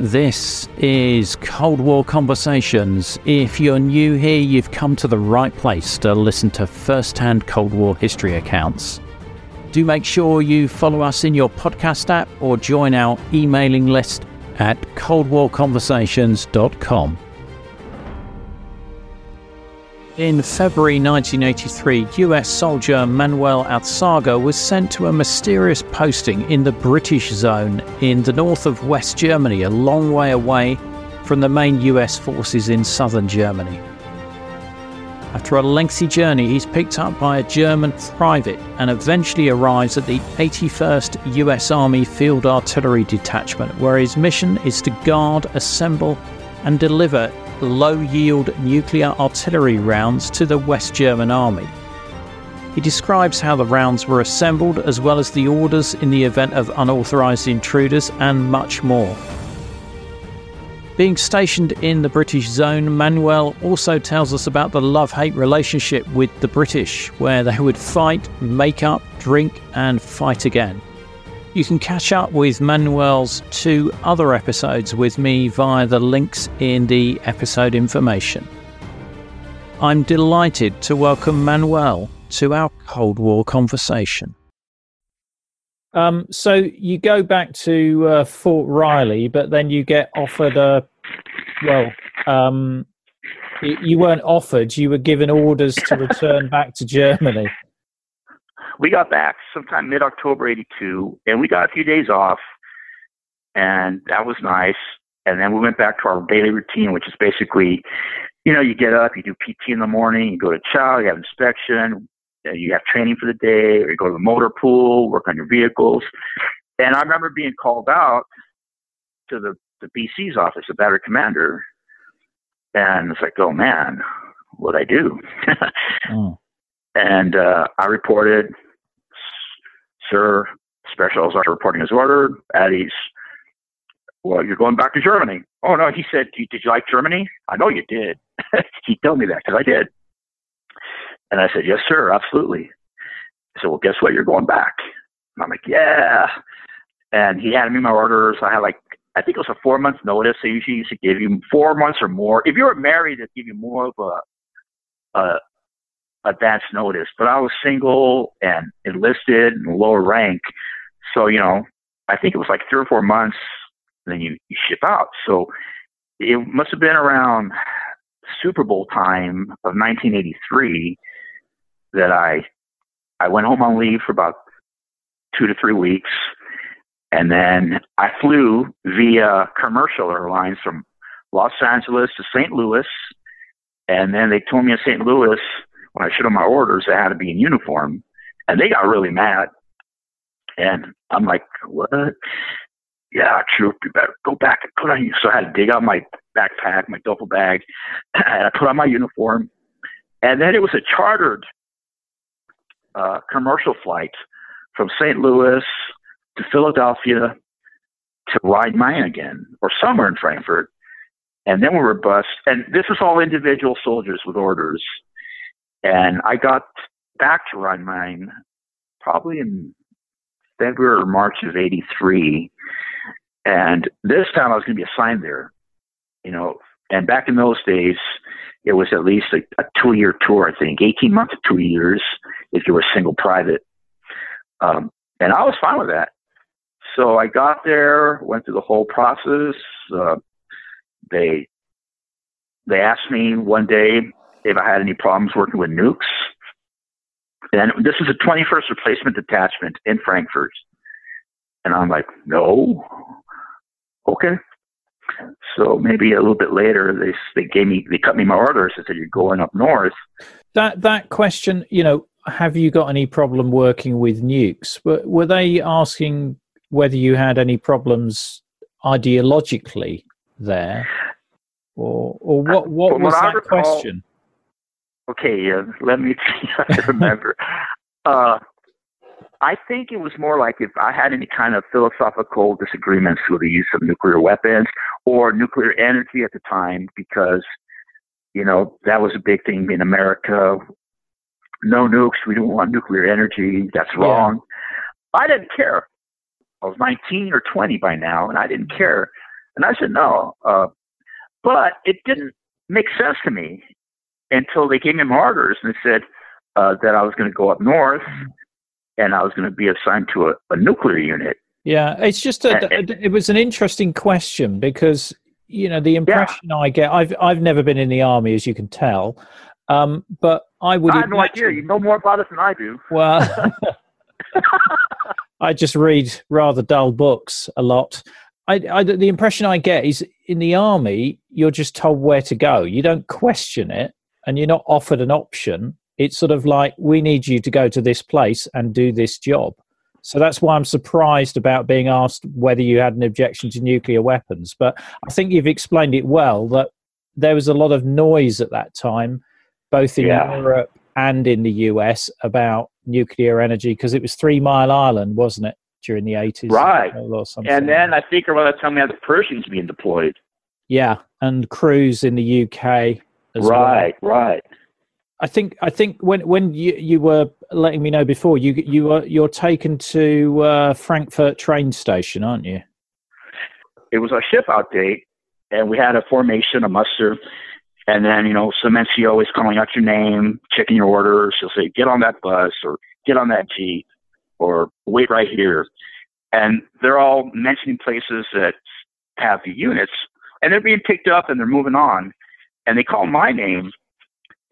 This is Cold War Conversations. If you're new here, you've come to the right place to listen to first hand Cold War history accounts. Do make sure you follow us in your podcast app or join our emailing list at coldwarconversations.com. In February 1983, US soldier Manuel Alzaga was sent to a mysterious posting in the British zone in the north of West Germany, a long way away from the main US forces in southern Germany. After a lengthy journey, he's picked up by a German private and eventually arrives at the 81st US Army Field Artillery Detachment, where his mission is to guard, assemble, and deliver low yield nuclear artillery rounds to the West German Army. He describes how the rounds were assembled, as well as the orders in the event of unauthorised intruders, and much more. Being stationed in the British zone, Manuel also tells us about the love hate relationship with the British, where they would fight, make up, drink, and fight again. You can catch up with Manuel's two other episodes with me via the links in the episode information. I'm delighted to welcome Manuel to our Cold War conversation. Um, so you go back to uh, Fort Riley, but then you get offered a well. Um, you weren't offered; you were given orders to return back to Germany we got back sometime mid October 82, and we got a few days off, and that was nice. And then we went back to our daily routine, which is basically, you know, you get up, you do PT in the morning, you go to chow, you have inspection, you have training for the day, or you go to the motor pool, work on your vehicles. And I remember being called out to the, the BC's office, the battery commander, and it's like, oh man, what'd I do? mm. And uh, I reported sir, specials are reporting as ordered. Addie's, well, you're going back to Germany. Oh, no, he said, did you like Germany? I know you did. he told me that because I did. And I said, yes, sir, absolutely. He said, well, guess what? You're going back. And I'm like, yeah. And he handed me my orders. I had like, I think it was a four month notice. They usually used to give you four months or more. If you were married, they'd give you more of a, a advance notice, but I was single and enlisted and lower rank. So, you know, I think it was like three or four months, then you, you ship out. So it must have been around Super Bowl time of 1983 that I I went home on leave for about two to three weeks, and then I flew via commercial airlines from Los Angeles to St. Louis, and then they told me in St. Louis when I showed them my orders, they had to be in uniform, and they got really mad. And I'm like, what? Yeah, troop, you better go back and put on you. So I had to dig out my backpack, my duffel bag, and I put on my uniform. And then it was a chartered uh, commercial flight from St. Louis to Philadelphia to Rhein-Main again, or somewhere in Frankfurt. And then we were bused. And this is all individual soldiers with orders. And I got back to Rhein-Main probably in February or March of 83. And this time I was going to be assigned there, you know, and back in those days, it was at least a, a two year tour, I think, 18 months to two years if you were a single private. Um, and I was fine with that. So I got there, went through the whole process. Uh, they they asked me one day if I had any problems working with nukes. And this is a 21st replacement detachment in Frankfurt. And I'm like, no. Okay. So maybe a little bit later, they they gave me they cut me my orders. They said you're going up north. That that question, you know, have you got any problem working with nukes? Were, were they asking whether you had any problems ideologically there, or or what what was that recall, question? Okay, uh, let me see if I remember. uh, I think it was more like if I had any kind of philosophical disagreements with the use of nuclear weapons or nuclear energy at the time, because, you know, that was a big thing in America. No nukes. We don't want nuclear energy. That's wrong. Yeah. I didn't care. I was 19 or 20 by now, and I didn't care. And I said, no. Uh, but it didn't make sense to me until they gave me my orders and said uh, that I was going to go up north and I was going to be assigned to a, a nuclear unit. Yeah, it's just a, it was an interesting question because you know the impression yeah. I get. I've I've never been in the army, as you can tell, um, but I would. I have no idea. You know more about it than I do. Well, I just read rather dull books a lot. I, I, the impression I get is in the army, you're just told where to go. You don't question it, and you're not offered an option. It's sort of like we need you to go to this place and do this job. So that's why I'm surprised about being asked whether you had an objection to nuclear weapons. But I think you've explained it well that there was a lot of noise at that time, both in yeah. Europe and in the US, about nuclear energy because it was Three Mile Island, wasn't it, during the 80s? Right. And then I think around that time we had the Pershings being deployed. Yeah, and crews in the UK. Right, well. right. I think I think when when you, you were letting me know before you you were you're taken to uh, Frankfurt train station, aren't you? It was a ship out date, and we had a formation, a muster, and then you know some NCO is calling out your name, checking your orders. He'll say, "Get on that bus," or "Get on that jeep," or "Wait right here," and they're all mentioning places that have the units, and they're being picked up and they're moving on, and they called my name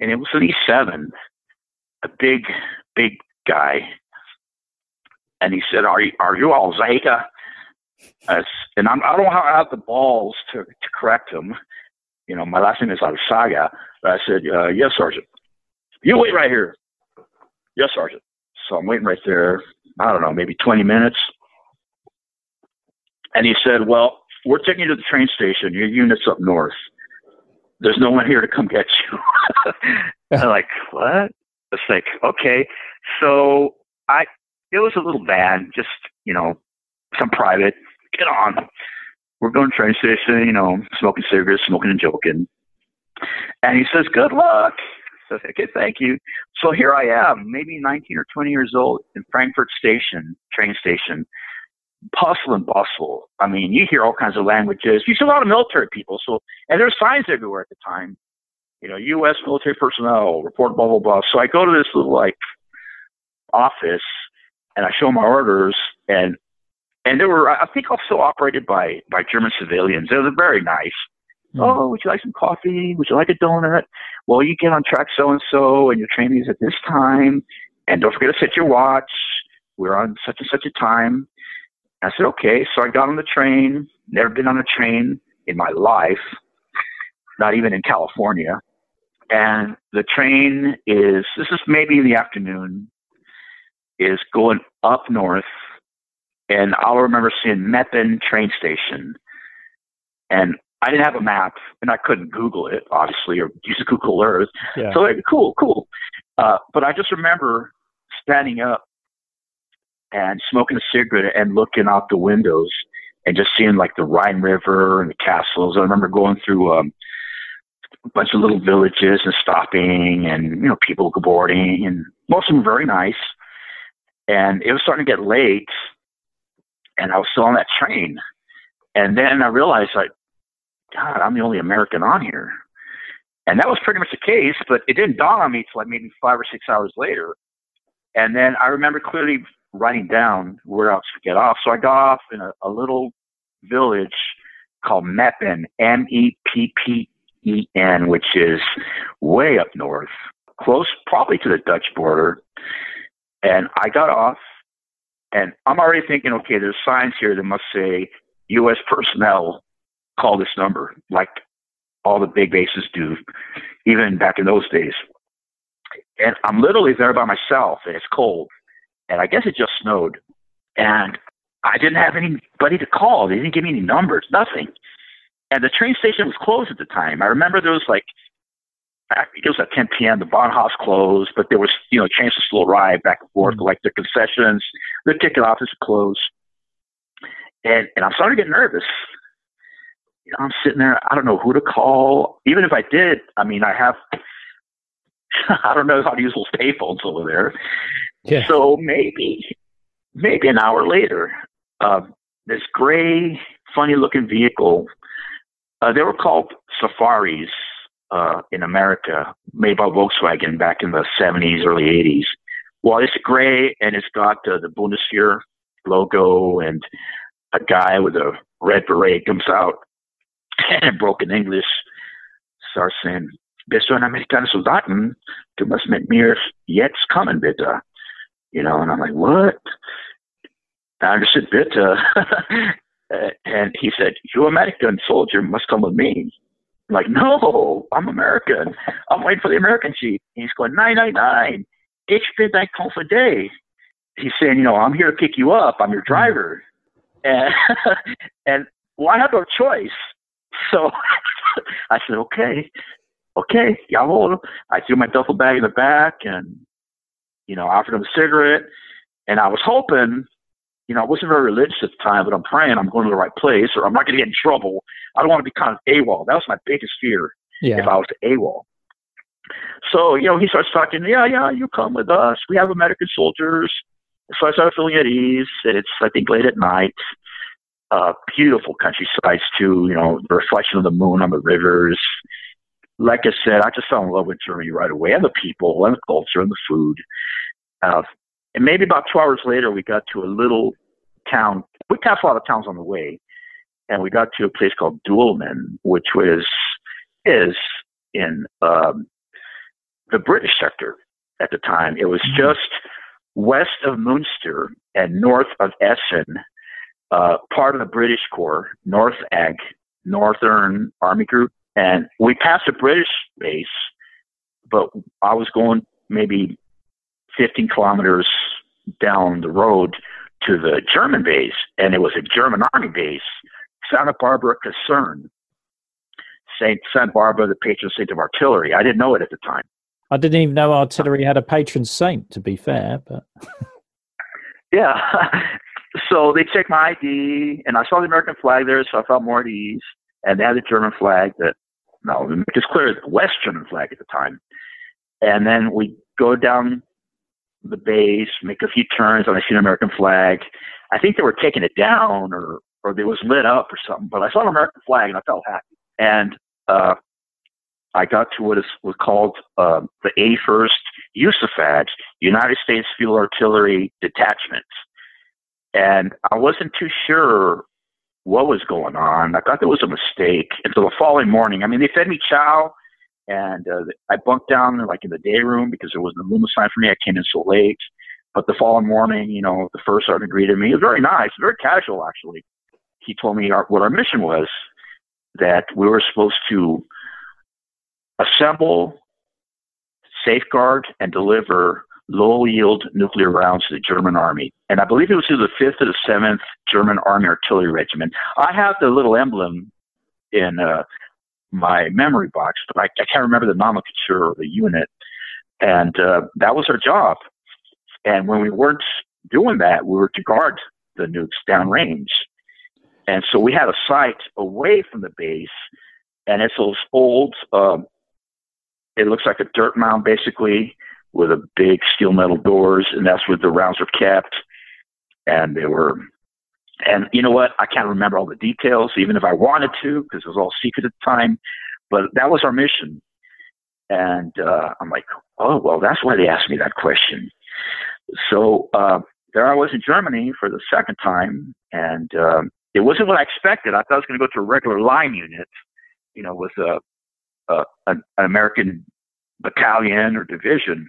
and it was an E7, a big, big guy. And he said, "Are you are you Alzaga?" and I'm, I don't have the balls to to correct him. You know, my last name is Alzaga. But I said, uh, "Yes, Sergeant." You wait right here. Yes, Sergeant. So I'm waiting right there. I don't know, maybe 20 minutes. And he said, "Well, we're taking you to the train station. Your unit's up north." There's no one here to come get you. I'm like, what? It's like, okay. So I, it was a little bad, just, you know, some private, get on. We're going to train station, you know, smoking cigarettes, smoking and joking. And he says, good luck. So I said, okay, thank you. So here I am, maybe 19 or 20 years old in Frankfurt Station, train station, hustle and bustle. I mean, you hear all kinds of languages. You see a lot of military people. So, and there's signs everywhere at the time. You know, U.S. military personnel report blah blah blah. So I go to this little like office and I show my orders and and they were I think also operated by by German civilians. They were very nice. Mm. Oh, would you like some coffee? Would you like a donut? Well, you get on track so and so, and your training is at this time. And don't forget to set your watch. We're on such and such a time. I said, okay. So I got on the train. Never been on a train in my life, not even in California. And the train is, this is maybe in the afternoon, is going up north. And I'll remember seeing Meppen train station. And I didn't have a map and I couldn't Google it, obviously, or use Google Earth. Yeah. So, like, cool, cool. Uh, but I just remember standing up and smoking a cigarette and looking out the windows and just seeing like the Rhine River and the castles. I remember going through um, a bunch of little villages and stopping and, you know, people boarding and most of them very nice. And it was starting to get late and I was still on that train. And then I realized like, God, I'm the only American on here. And that was pretty much the case, but it didn't dawn on me until like maybe five or six hours later. And then I remember clearly writing down where else to get off. So I got off in a, a little village called Meppen, M E P P E N, which is way up north, close probably to the Dutch border. And I got off, and I'm already thinking, okay, there's signs here that must say U.S. personnel call this number, like all the big bases do, even back in those days. And I'm literally there by myself, and it's cold and I guess it just snowed. And I didn't have anybody to call. They didn't give me any numbers, nothing. And the train station was closed at the time. I remember there was like, it was at 10 p.m. The Bahnhof closed, but there was, you know, trains to still arrive back and forth, mm-hmm. like the concessions, the ticket office closed. And, and I'm starting to get nervous. You know, I'm sitting there, I don't know who to call. Even if I did, I mean, I have, I don't know how to use those payphones over there. Yeah. So maybe, maybe an hour later, uh, this gray, funny looking vehicle. Uh, they were called Safaris uh, in America, made by Volkswagen back in the 70s, early 80s. Well, it's gray and it's got uh, the Bundeswehr logo and a guy with a red beret comes out and broken English starts saying, Bist du ein Amerikaner Soldaten? Du musst mit mir jetzt kommen, bitte. You know, and I'm like, what? I understood bitte. Uh, and he said, you American soldier must come with me. I'm like, no, I'm American. I'm waiting for the American chief. He's going, nine, nine, nine. Ich bin dein Confidant. He's saying, you know, I'm here to pick you up. I'm your mm-hmm. driver. And, and well, I have no choice. So I said, okay, okay, jawohl. I threw my duffel bag in the back and, you know, offered him a cigarette. And I was hoping, you know, I wasn't very religious at the time, but I'm praying I'm going to the right place or I'm not going to get in trouble. I don't want to be kind of AWOL. That was my biggest fear yeah. if I was AWOL. So, you know, he starts talking, yeah, yeah, you come with us. We have American soldiers. So I started feeling at ease. It's, I think, late at night. Uh, beautiful countrysides too, you know, the reflection of the moon on the rivers. Like I said, I just fell in love with Germany right away and the people and the culture and the food. Uh, and maybe about two hours later, we got to a little town. We passed a lot of towns on the way, and we got to a place called Dülmen, which was is in um, the British sector at the time. It was mm-hmm. just west of Munster and north of Essen, uh, part of the British Corps, North Ag, Northern Army Group. And we passed a British base, but I was going maybe 15 kilometers down the road to the German base, and it was a German Army base, Santa Barbara Kaserne. Saint Santa Barbara, the patron saint of artillery. I didn't know it at the time. I didn't even know artillery had a patron saint. To be fair, but yeah. so they checked my ID, and I saw the American flag there, so I felt more at ease. And they had the German flag that no, it's clear the West German flag at the time. And then we go down the base, make a few turns, and I see an American flag. I think they were taking it down, or or it was lit up or something. But I saw an American flag, and I felt happy. And uh, I got to what is was called uh, the 81st USAFAD, United States Field Artillery Detachment. And I wasn't too sure what was going on. I thought there was a mistake until the following morning. I mean, they fed me chow, and uh, I bunked down like in the day room because there wasn't a room assigned for me. I came in so late. But the following morning, you know, the first sergeant greeted me. It was very nice, very casual actually. He told me our, what our mission was, that we were supposed to assemble, safeguard, and deliver low yield nuclear rounds to the German army. And I believe it was to the 5th or the 7th German Army Artillery Regiment. I have the little emblem in uh, my memory box, but I, I can't remember the nomenclature or the unit. And uh, that was our job. And when we weren't doing that, we were to guard the nukes downrange. And so we had a site away from the base, and it's those old um, it looks like a dirt mound basically with a big steel metal doors, and that's where the rounds were kept. And they were, and you know what? I can't remember all the details, even if I wanted to, because it was all secret at the time. But that was our mission. And uh, I'm like, oh, well, that's why they asked me that question. So uh, there I was in Germany for the second time, and uh, it wasn't what I expected. I thought I was going to go to a regular line unit, you know, with a uh, an, an American battalion or division.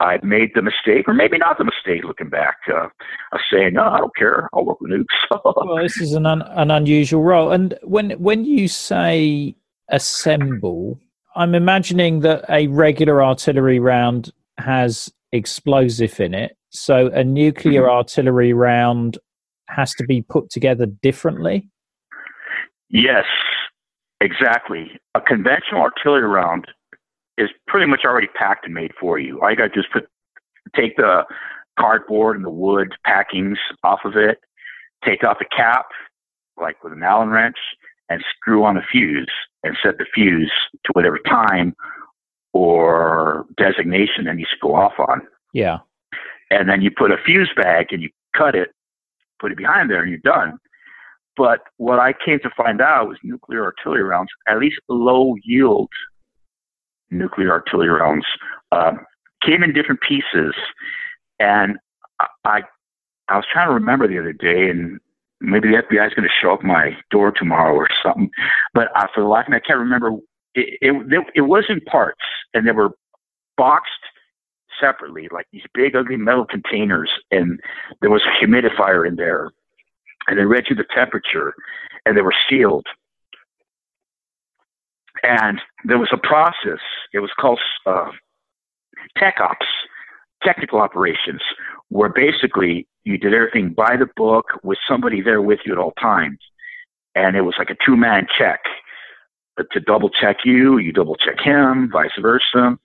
I made the mistake, or maybe not the mistake, looking back, uh, of saying, "No, I don't care. I'll work with nukes." well, this is an un- an unusual role, and when when you say assemble, I'm imagining that a regular artillery round has explosive in it, so a nuclear mm-hmm. artillery round has to be put together differently. Yes, exactly. A conventional artillery round is pretty much already packed and made for you. All you got to do is put take the cardboard and the wood packings off of it, take off the cap, like with an Allen wrench, and screw on a fuse and set the fuse to whatever time or designation that needs to go off on. Yeah. And then you put a fuse bag and you cut it, put it behind there, and you're done. But what I came to find out was nuclear artillery rounds, at least low yield nuclear artillery rounds, um, came in different pieces. And I, I was trying to remember the other day, and maybe the FBI is going to show up my door tomorrow or something. But uh, for the life of me, I can't remember. It, it, it was in parts, and they were boxed separately, like these big, ugly metal containers, and there was a humidifier in there, and they read you the temperature, and they were sealed. And there was a process. It was called uh, tech ops, technical operations, where basically you did everything by the book with somebody there with you at all times. And it was like a two man check to double check you, you double check him, vice versa.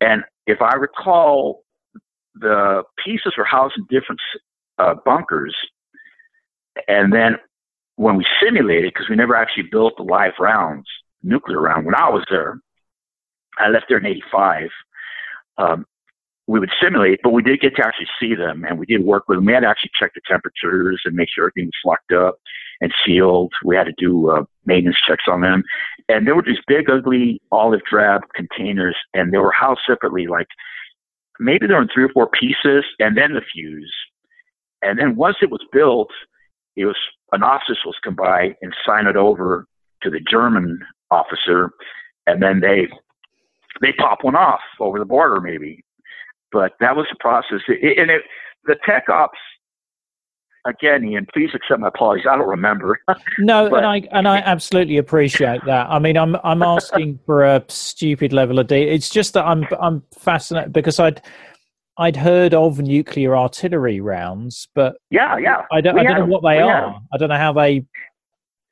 And if I recall, the pieces were housed in different uh, bunkers. And then when we simulated, because we never actually built the live rounds, nuclear round, when I was there, I left there in 85. Um, we would simulate, but we did get to actually see them and we did work with them. We had to actually check the temperatures and make sure everything was locked up and sealed. We had to do uh, maintenance checks on them. And there were these big, ugly olive drab containers and they were housed separately, like maybe they were in three or four pieces and then the fuse. And then once it was built, it was an officer was come by and sign it over to the German officer, and then they they pop one off over the border, maybe. But that was the process, it, and it the tech ops again, Ian, please accept my apologies. I don't remember. no, but, and I and I absolutely appreciate that. I mean, I'm I'm asking for a stupid level of detail. It's just that I'm I'm fascinated because I'd I'd heard of nuclear artillery rounds, but yeah, yeah, I don't I don't know what they are. I don't know how they,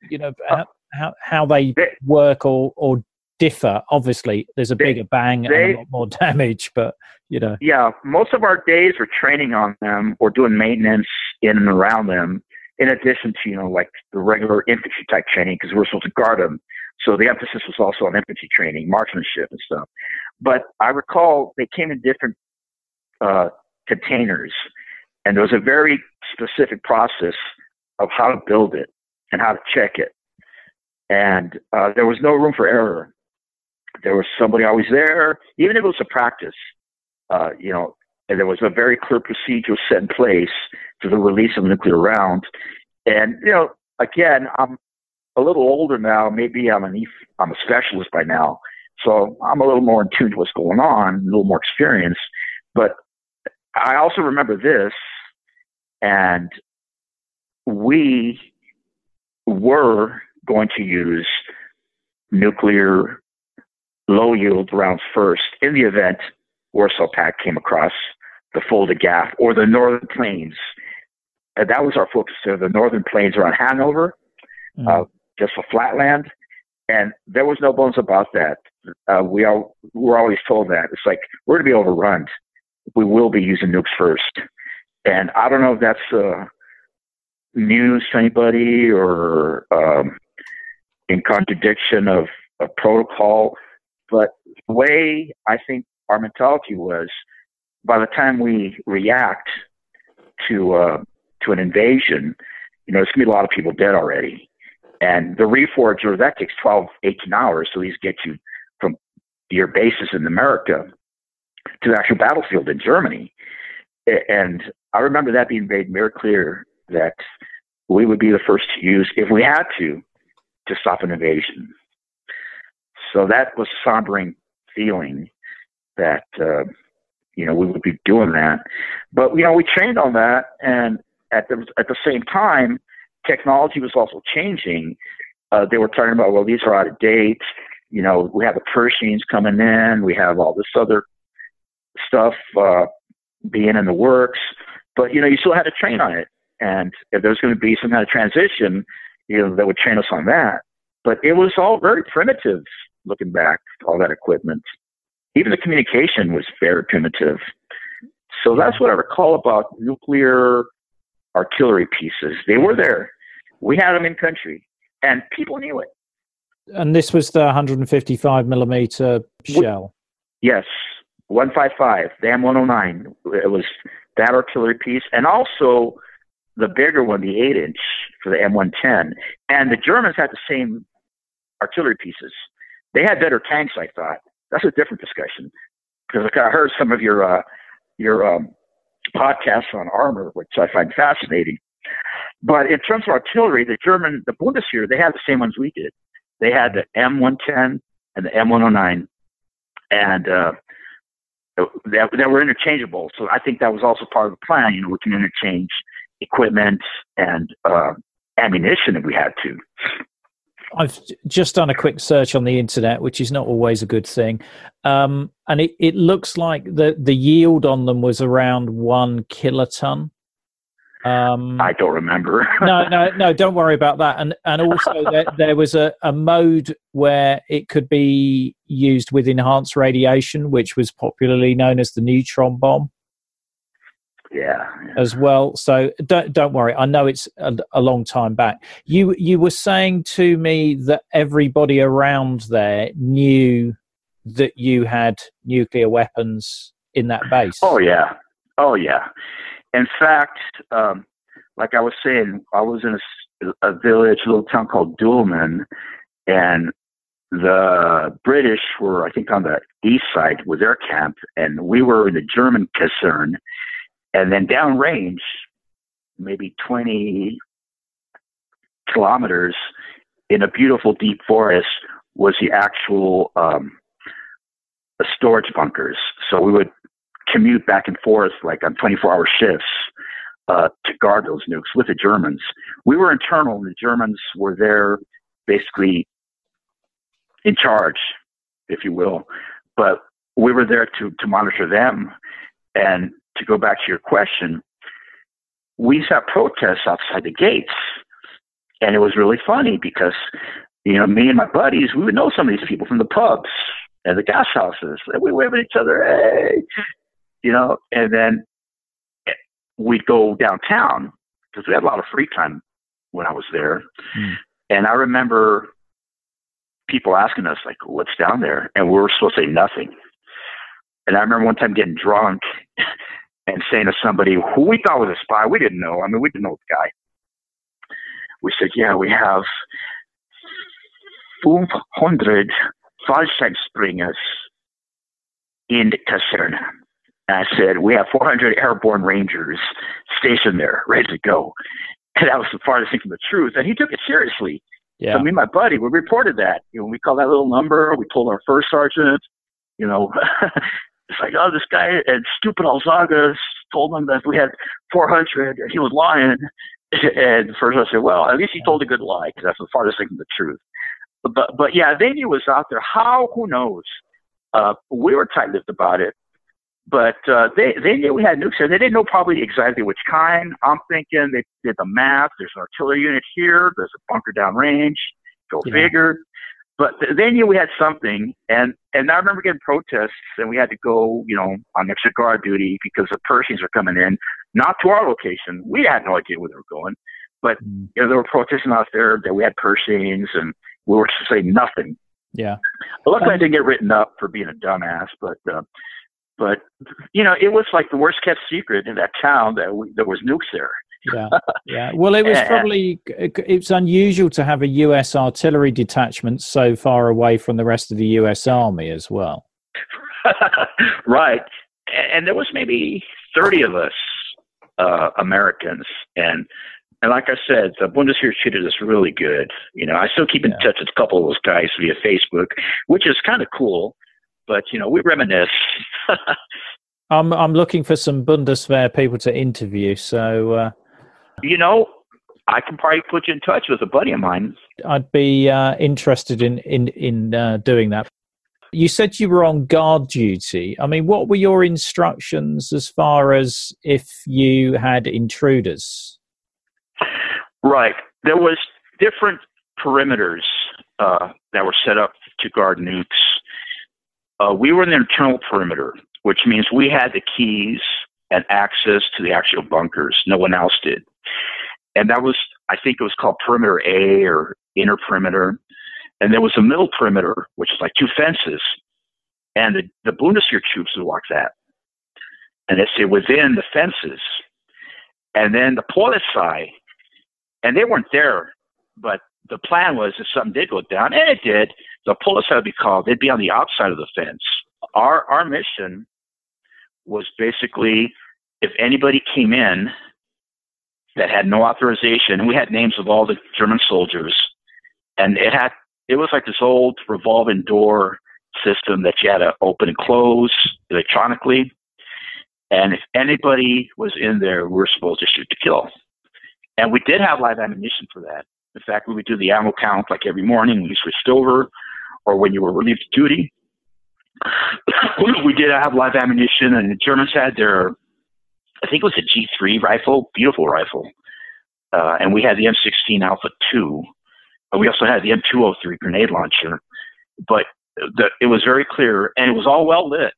you know, uh, how how they, they work or or differ. Obviously, there's a they, bigger bang they, and a lot more damage, but you know. Yeah, most of our days were training on them or doing maintenance in and around them. In addition to you know like the regular infantry type training because we're supposed to guard them. So the emphasis was also on infantry training, marksmanship and stuff. But I recall they came in different uh, containers, and there was a very specific process of how to build it and how to check it. And uh, there was no room for error. There was somebody always there, even if it was a practice. Uh, you know, and there was a very clear procedure set in place for the release of nuclear round. And you know, again, I'm a little older now. Maybe I'm an I'm a specialist by now, so I'm a little more in tune to what's going on, a little more experienced. But I also remember this, and we were going to use nuclear low yield rounds first in the event Warsaw Pact came across the Fulda Gap or the Northern Plains. And that was our focus there. The Northern Plains around Hanover, mm. uh, just for flatland. And there was no bones about that. Uh, we all were always told that it's like we're going to be overrun. We will be using nukes first. And I don't know if that's uh, news to anybody or um, in contradiction of, of protocol. But the way I think our mentality was, by the time we react to uh, to an invasion, you know, there's gonna be a lot of people dead already. And the reforger that takes 12, 18 hours to at least get you from your bases in America to the actual battlefield in Germany. And I remember that being made very clear that we would be the first to use, if we had to, to stop an invasion. So that was a sombering feeling that uh, you know we would be doing that. But you know we trained on that, and at the at the same time, technology was also changing. Uh, they were talking about well these are out of date. You know we have the Pershings coming in, we have all this other stuff uh, being in the works, but you know you still had to train on it. And if there's going to be some kind of transition, you know, that would train us on that. But it was all very primitive looking back, all that equipment. Even the communication was very primitive. So that's what I recall about nuclear artillery pieces. They were there. We had them in country, and people knew it. And this was the 155 millimeter shell. Yes, 155, the M109. It was that artillery piece, and also the bigger one, the eight inch for the M110. And the Germans had the same artillery pieces. They had better tanks, I thought. That's a different discussion because I heard some of your uh, your um, podcasts on armor, which I find fascinating. But in terms of artillery, the German, the Bundeswehr, they had the same ones we did. They had the M110 and the M109, and uh, that, that were interchangeable. So I think that was also part of the plan. You know, we can interchange equipment and uh, ammunition if we had to. I've just done a quick search on the internet, which is not always a good thing, um, and it, it looks like the the yield on them was around one kiloton. Um, I don't remember. no, no, no. Don't worry about that. And and also there, there was a, a mode where it could be used with enhanced radiation, which was popularly known as the neutron bomb yeah, as well. So don't don't worry. I know it's a, a, long time back. You you were saying to me that everybody around there knew that you had nuclear weapons in that base. Oh yeah, oh yeah. In fact, um, like I was saying, I was in a, a village, a little town called Dülmen, and the British were, I think, on the east side with their camp, and we were in the German Kaserne and then downrange, maybe 20 kilometers in a beautiful deep forest was the actual um, storage bunkers. So we would commute back and forth like on 24 hour shifts uh, to guard those nukes with the Germans. We were internal, and the Germans were there basically in charge, if you will. But we were there to, to monitor them. And to go back to your question, we saw protests outside the gates. And it was really funny because, you know, me and my buddies, we would know some of these people from the pubs and the gas houses. And we wave at each other, hey, you know, and then we'd go downtown because we had a lot of free time when I was there. Mm. And I remember people asking us, like, what's down there? And we were supposed to say nothing. And I remember one time getting drunk and saying to somebody who we thought was a spy, we didn't know. I mean, we didn't know the guy. We said, yeah, we have 500 Fallschirmspringers in. And I said, we have 400 airborne rangers stationed there, ready to go. And that was the farthest thing from the truth. And he took it seriously. Yeah. So me and my buddy, we reported that. You know, we called that little number. We told our first sergeant, you know, it's like, oh, this guy and stupid Alzaga told him that we had 400 and he was lying. And first I said, well, at least he told a good lie because that's the farthest thing from the truth. But, but yeah, they knew it was out there. How? Who knows? Uh, we were tight-lipped about it. But uh, they they knew we had nukes there. They didn't know probably exactly which kind. I'm thinking they did the math. There's an artillery unit here. There's a bunker downrange. Go yeah. figure. But they knew we had something, and and I remember getting protests, and we had to go, you know, on extra guard duty because the Pershings were coming in, not to our location. We had no idea where they were going, but mm. you know, there were protesting out there that we had Pershings, and we were to say nothing. Yeah. But luckily, um, I didn't get written up for being a dumbass, but. Uh, but you know, it was like the worst kept secret in that town that we, there was nukes there yeah, yeah. Well, it was probably it's unusual to have a U.S. artillery detachment so far away from the rest of the U.S. Army as well. right, and there was maybe thirty of us uh, Americans, and And like I said, the Bundeswehr treated us really good. You know, I still keep in yeah. touch with a couple of those guys via Facebook, which is kind of cool. But you know, we reminisce. I'm I'm looking for some Bundeswehr people to interview. So, uh, you know, I can probably put you in touch with a buddy of mine. I'd be uh, interested in in in uh, doing that. You said you were on guard duty. I mean, what were your instructions as far as if you had intruders? Right. There was different perimeters uh, that were set up to guard nukes. Uh, we were in the internal perimeter, which means we had the keys and access to the actual bunkers. No one else did. And that was, I think it was called perimeter A or inner perimeter. And there was a middle perimeter, which is like two fences. And the, the Bundeswehr troops would walk that. And they say within the fences. And then the Polizei, and they weren't there, but the plan was if something did go down, and it did, the Polizei would be called. They'd be on the outside of the fence. Our, our mission was basically if anybody came in that had no authorization, we had names of all the German soldiers, and it had it was like this old revolving door system that you had to open and close electronically. And if anybody was in there, we were supposed to shoot to kill. And we did have live ammunition for that. In fact, we would do the ammo count like every morning when we switched over or when you were relieved of duty. we did have live ammunition, and the Germans had their, I think it was a G3 rifle, beautiful rifle. Uh, and we had the M16 Alpha 2. But we also had the M203 grenade launcher. But the, it was very clear, and it was all well lit.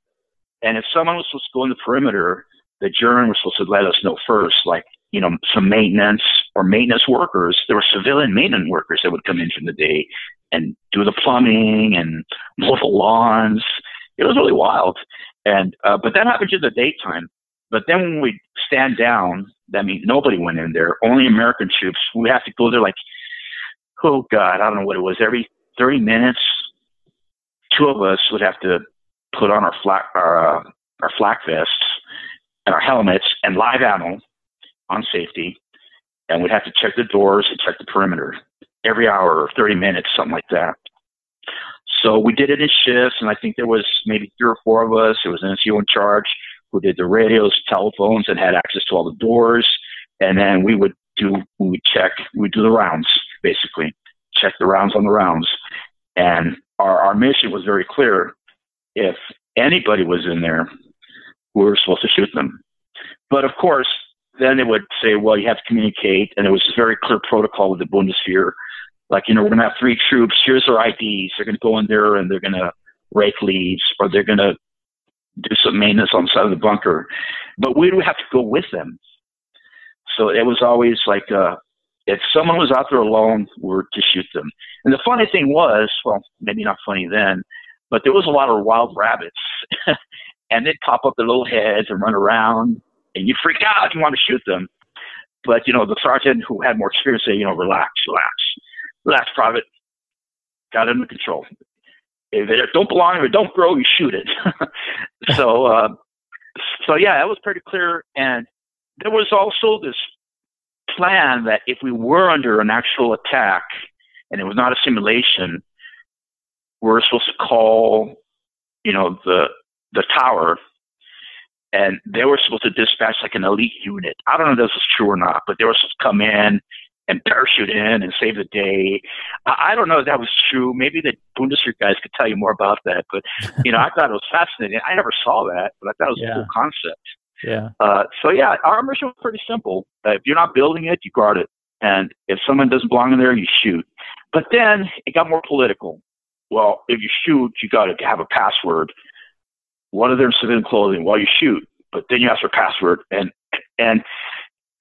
And if someone was supposed to go in the perimeter, the German was supposed to let us know first, like, you know, some maintenance or maintenance workers. There were civilian maintenance workers that would come in from the day and do the plumbing and mow the lawns. It was really wild. And uh, but that happened in the daytime. But then when we stand down, that means nobody went in there. Only American troops. We have to go there like, oh God, I don't know what it was. Every 30 minutes, two of us would have to put on our flak our uh, our flak vests and our helmets and live ammo on safety, and we'd have to check the doors and check the perimeter every hour or 30 minutes, something like that. So we did it in shifts, and I think there was maybe three or four of us. There was an NCO in charge who did the radios, telephones, and had access to all the doors. And then we would do, we would check, we would do the rounds, basically, check the rounds on the rounds. And our, our mission was very clear. If anybody was in there, we were supposed to shoot them. But of course, then they would say, well, you have to communicate. And it was a very clear protocol with the Bundeswehr. Like, you know, we're going to have three troops. Here's their IDs. They're going to go in there and they're going to rake leaves or they're going to do some maintenance on the side of the bunker. But we would have to go with them. So it was always like, uh, if someone was out there alone, we were to shoot them. And the funny thing was, well, maybe not funny then, but there was a lot of wild rabbits. and they'd pop up their little heads and run around and you freak out, you want to shoot them. But, you know, the sergeant who had more experience said, you know, relax, relax, relax, private, got under control. If it don't belong, if it don't grow, you shoot it. so, uh, so yeah, that was pretty clear. And there was also this plan that if we were under an actual attack and it was not a simulation, we're supposed to call, you know, the the tower and they were supposed to dispatch like an elite unit. I don't know if this is true or not, but they were supposed to come in and parachute in and save the day. I, don't know if that was true. Maybe the Bundeswehr guys could tell you more about that. But you know, I thought it was fascinating. I never saw that, but I thought it was yeah. a cool concept. Yeah. Uh, so yeah, our mission was pretty simple. Uh, if you're not building it, you guard it, and if someone doesn't belong in there, you shoot. But then it got more political. Well, if you shoot, you got to have a password one of their civilian clothing while you shoot, but then you ask for password and and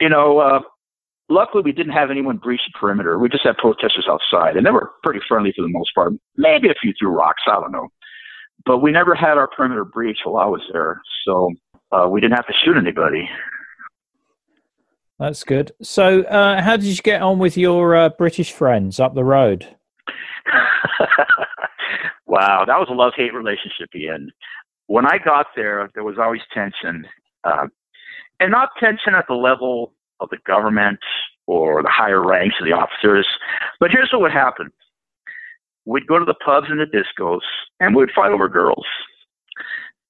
you know, uh, luckily we didn't have anyone breach the perimeter. We just had protesters outside, and they were pretty friendly for the most part. Maybe a few threw rocks, I don't know, but we never had our perimeter breached while I was there, so uh, we didn't have to shoot anybody. That's good. So, uh, how did you get on with your uh, British friends up the road? wow, that was a love hate relationship, Ian when I got there, there was always tension, uh, and not tension at the level of the government or the higher ranks of the officers. But here's what would happen. We'd go to the pubs and the discos and we'd fight over girls.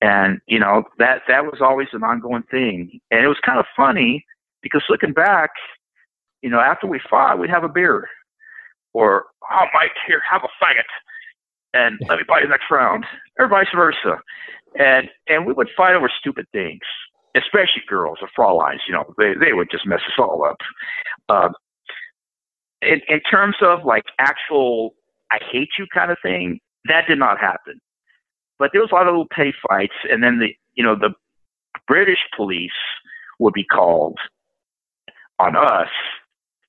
And, you know, that, that was always an ongoing thing. And it was kind of funny because looking back, you know, after we fought, we'd have a beer or, oh, Mike, here, have a faggot and let me buy you the next round, or vice versa. And and we would fight over stupid things, especially girls or frauleins. You know, they they would just mess us all up. Um, in in terms of like actual I hate you kind of thing, that did not happen. But there was a lot of little petty fights, and then the you know the British police would be called on us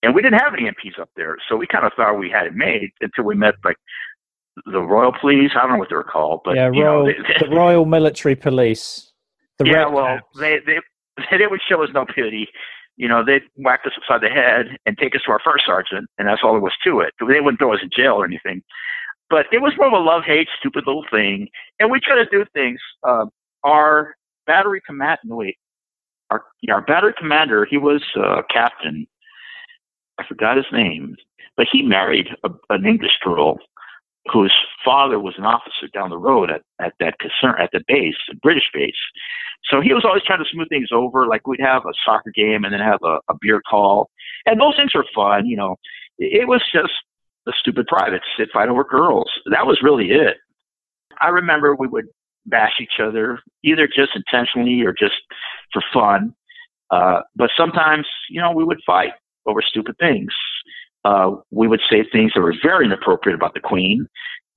and we didn't have any MPs up there, so we kind of thought we had it made until we met like the Royal Police. I don't know what they're called, but yeah, Royal, know, they, the Royal Military Police. The yeah, well, they they they would show us no pity. You know, they'd whack us upside the head and take us to our first sergeant, and that's all there was to it. They wouldn't throw us in jail or anything. But it was more of a love hate, stupid little thing. And we try to do things. Uh, our battery commander, wait, our, our battery commander, he was uh, captain. I forgot his name, but he married a, an English girl whose father was an officer down the road at, at that concern at the base, the British base. So he was always trying to smooth things over. Like we'd have a soccer game and then have a, a beer call, and those things were fun. You know, it was just the stupid privates that fight over girls. That was really it. I remember we would bash each other, either just intentionally or just for fun. Uh, but sometimes, you know, we would fight over stupid things uh, we would say things that were very inappropriate about the Queen,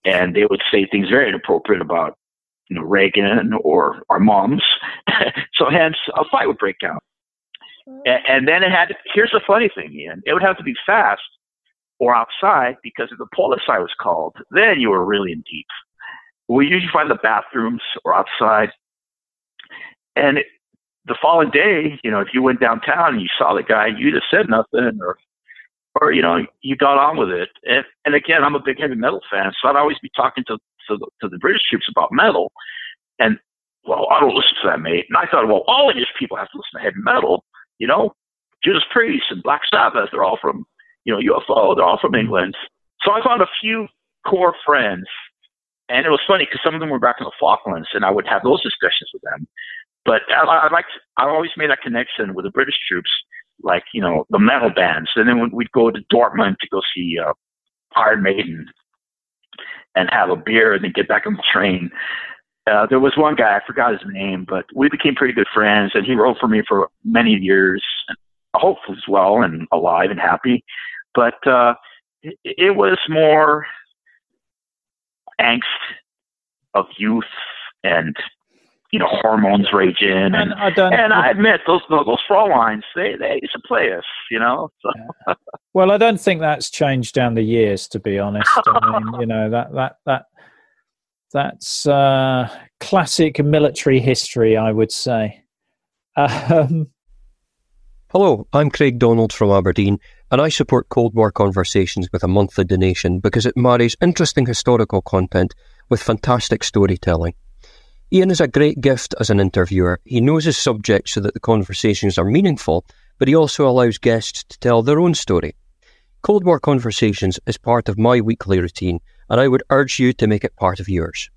and they would say things very inappropriate about you know Reagan or our moms. so hence a fight would break out. And, and then it had. To, here's the funny thing, Ian. It would have to be fast or outside because if the police I was called, then you were really in deep. We usually find the bathrooms or outside. And it, the following day, you know, if you went downtown and you saw the guy, you'd have said nothing or or you know you got on with it. And, and again, I'm a big heavy metal fan, so I'd always be talking to to the, to the British troops about metal. And well, I don't listen to that, mate. And I thought, well, all English people have to listen to heavy metal. You know, Judas Priest and Black Sabbath, they're all from you know UFO, they're all from England. So I found a few core friends, and it was funny because some of them were back in the Falklands, and I would have those discussions with them. But I, I like I always made that connection with the British troops like you know the metal bands, and then we'd go to Dortmund to go see uh, Iron Maiden and have a beer, and then get back on the train. Uh, there was one guy I forgot his name, but we became pretty good friends, and he wrote for me for many years. Hopefully, as well and alive and happy, but uh, it, it was more angst of youth and you know, hormones rage in. And, and, I, and I admit those those lines, they they used to play us, you know. So. Yeah. Well, I don't think that's changed down the years, to be honest. I mean, you know that that that that's uh, classic military history, I would say. Um, Hello, I'm Craig Donald from Aberdeen, and I support Cold War Conversations with a monthly donation because it marries interesting historical content with fantastic storytelling. Ian is a great gift as an interviewer. He knows his subject so that the conversations are meaningful, but he also allows guests to tell their own story. Cold War Conversations is part of my weekly routine, and I would urge you to make it part of yours.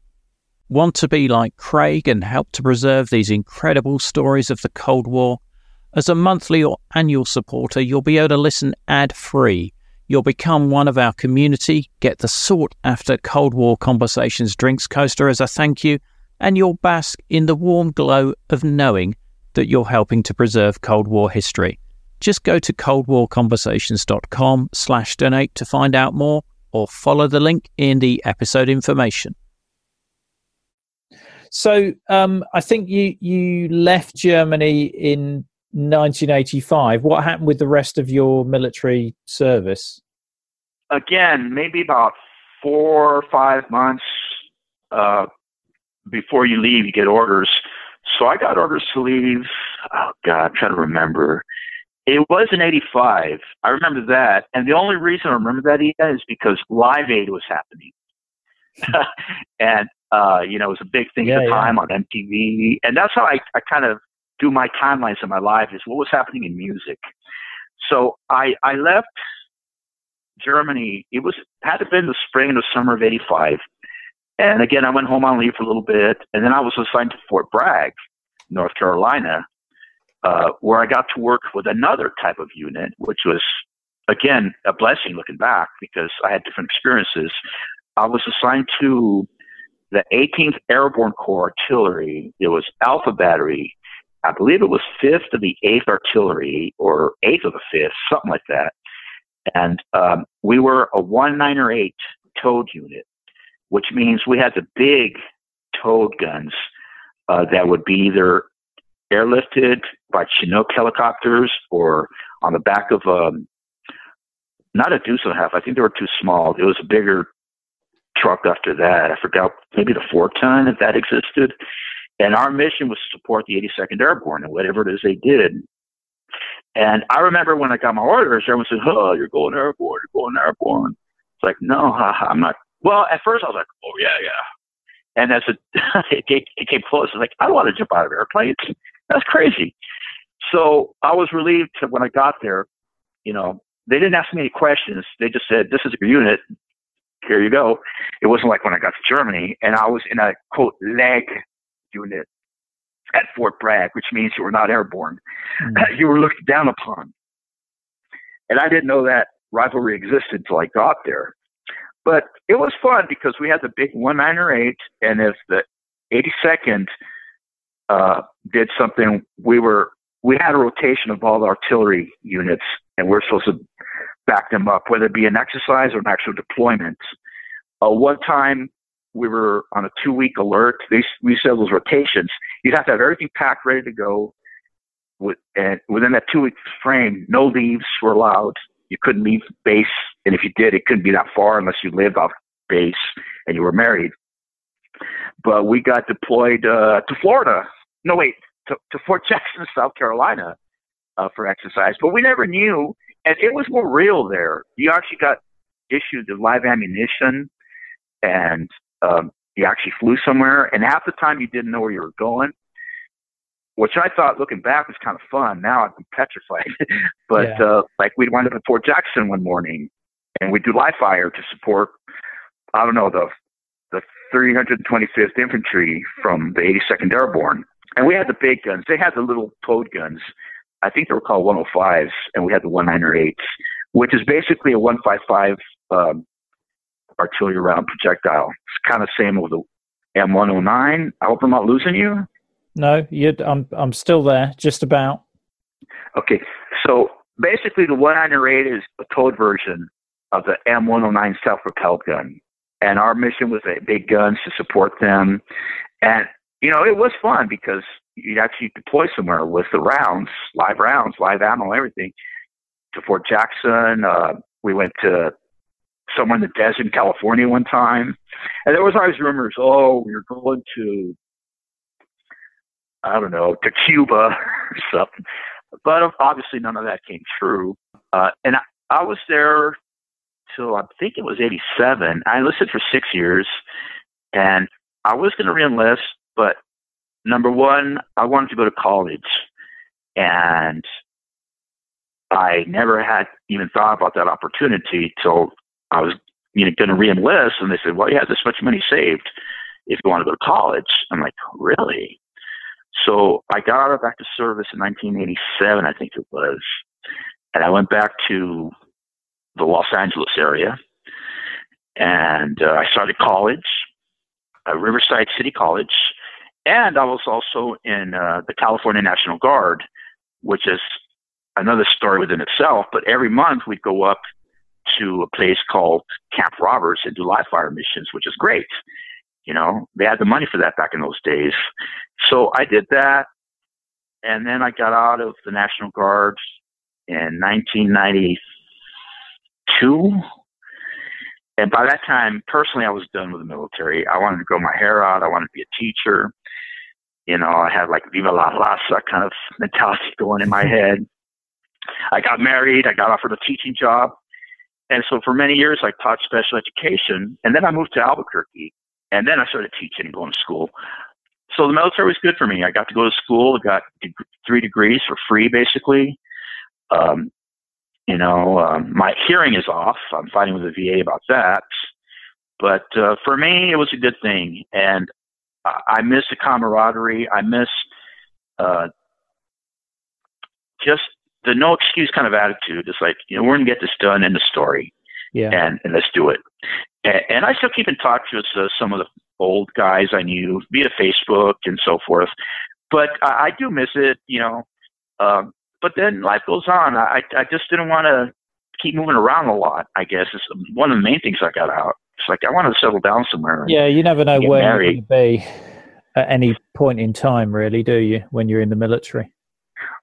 Want to be like Craig and help to preserve these incredible stories of the Cold War? As a monthly or annual supporter, you'll be able to listen ad free. You'll become one of our community, get the sought after Cold War Conversations drinks coaster as a thank you and you'll bask in the warm glow of knowing that you're helping to preserve Cold War history. Just go to coldwarconversations.com slash donate to find out more or follow the link in the episode information. So um, I think you you left Germany in 1985. What happened with the rest of your military service? Again, maybe about four or five months. Uh, before you leave, you get orders. So I got orders to leave. Oh God, I'm trying to remember. It was in '85. I remember that, and the only reason I remember that is because Live Aid was happening, and uh, you know it was a big thing yeah, at the time on MTV, and that's how I, I kind of do my timelines in my life is what was happening in music. So I I left Germany. It was had to been the spring or the summer of '85. And again, I went home on leave for a little bit, and then I was assigned to Fort Bragg, North Carolina, uh, where I got to work with another type of unit, which was again a blessing looking back because I had different experiences. I was assigned to the 18th Airborne Corps Artillery. It was Alpha Battery. I believe it was 5th of the 8th Artillery or 8th of the 5th, something like that. And um, we were a 198 towed unit, which means we had the big towed guns uh, that would be either airlifted by Chinook helicopters or on the back of um, not a deuce and a half. I think they were too small. It was a bigger truck after that. I forgot maybe the four ton if that existed. And our mission was to support the 82nd Airborne and whatever it is they did. And I remember when I got my orders, everyone said, "Oh, you're going airborne. You're going airborne." It's like, no, I'm not. Well, at first I was like, "Oh yeah, yeah." And as it, it, came, it came close, I was like, "I don't want to jump out of airplanes. That's crazy." So I was relieved when I got there. You know, they didn't ask me any questions. They just said, "This is your unit here you go. It wasn't like when I got to Germany and I was in a quote leg unit at Fort Bragg, which means you were not airborne. Mm-hmm. You were looked down upon. And I didn't know that rivalry existed until I got there. But it was fun because we had the big 198, and if the 82nd uh, did something, we were we had a rotation of all the artillery units, and we're supposed to back them up, whether it be an exercise or an actual deployment. Uh, one time we were on a two week alert. They, we said those rotations. You'd have to have everything packed, ready to go. With, and within that two week frame, no leaves were allowed. You couldn't leave base. And if you did, it couldn't be that far unless you lived off base and you were married. But we got deployed uh, to Florida. No, wait, to, to Fort Jackson, South Carolina uh, for exercise. But we never knew and it was more real there. You actually got issued the live ammunition, and um, you actually flew somewhere. And half the time you didn't know where you were going, which I thought, looking back, was kind of fun. Now I'm petrified. but yeah. uh, like we'd wind up at Fort Jackson one morning, and we'd do live fire to support. I don't know the the 325th Infantry from the 82nd Airborne, and we had the big guns. They had the little towed guns I think they were called 105s, and we had the 198s, which is basically a 155 um, artillery round projectile. It's kind of same with the M109. I hope I'm not losing you. No, you I'm I'm still there, just about. Okay, so basically the 198 is a towed version of the M109 self-propelled gun, and our mission was a big guns to support them, and you know it was fun because you'd actually deploy somewhere with the rounds, live rounds, live ammo, everything. To Fort Jackson, uh, we went to somewhere in the desert in California one time, and there was always rumors, oh, we are going to, I don't know, to Cuba or something. But obviously, none of that came true. Uh, and I, I was there till I think it was '87. I enlisted for six years, and I was going to reenlist, but number one, I wanted to go to college, and I never had even thought about that opportunity till I was you know going to reenlist, and they said, "Well, you have this much money saved if you want to go to college." I'm like, "Really?" So I got out of active service in 1987, I think it was, and I went back to the Los Angeles area, and uh, I started college, uh, Riverside City College, and I was also in uh, the California National Guard, which is another story within itself. But every month we'd go up to a place called Camp Roberts and do live fire missions, which is great. You know, they had the money for that back in those days. So I did that. And then I got out of the National Guard in 1992. And by that time, personally, I was done with the military. I wanted to grow my hair out. I wanted to be a teacher. You know, I had like Viva la raza kind of mentality going in my head. I got married. I got offered a teaching job. And so for many years, I taught special education. And then I moved to Albuquerque. And then I started teaching and going to school. So the military was good for me. I got to go to school. I got three degrees for free, basically. Um, You know, um, my hearing is off. I'm fighting with the VA about that. But uh, for me, it was a good thing, and I, I miss the camaraderie. I miss uh, just the no excuse kind of attitude. It's like you know we're gonna get this done in the story, yeah, and and let's do it. And, and I still keep in touch with uh, some of the old guys I knew via Facebook and so forth. But I, I do miss it, you know. Um, but then life goes on. I I just didn't want to keep moving around a lot. I guess is one of the main things I got out. It's like I want to settle down somewhere. Yeah, you never know where you're going to be at any point in time, really, do you? When you're in the military.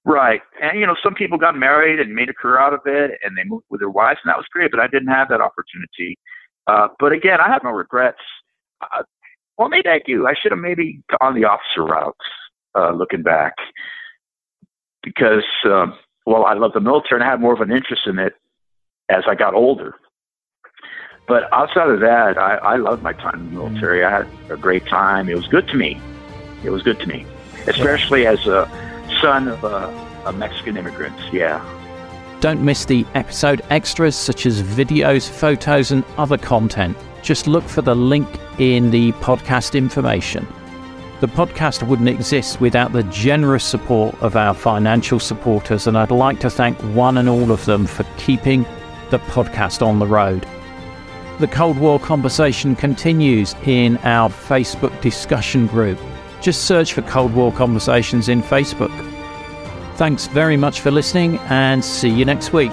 Right. And, you know, some people got married and made a career out of it and they moved with their wives, and that was great, but I didn't have that opportunity. Uh, but again, I have no regrets. Uh, well, maybe I do. I should have maybe gone the officer route, uh, looking back. Because, um, well, I love the military and I had more of an interest in it as I got older. But outside of that, I, I loved my time in the military. I had a great time. It was good to me. It was good to me, especially as a son of a, a Mexican immigrant. Yeah. Don't miss the episode extras such as videos, photos, and other content. Just look for the link in the podcast information. The podcast wouldn't exist without the generous support of our financial supporters, and I'd like to thank one and all of them for keeping the podcast on the road. The Cold War conversation continues in our Facebook discussion group. Just search for Cold War Conversations in Facebook. Thanks very much for listening and see you next week.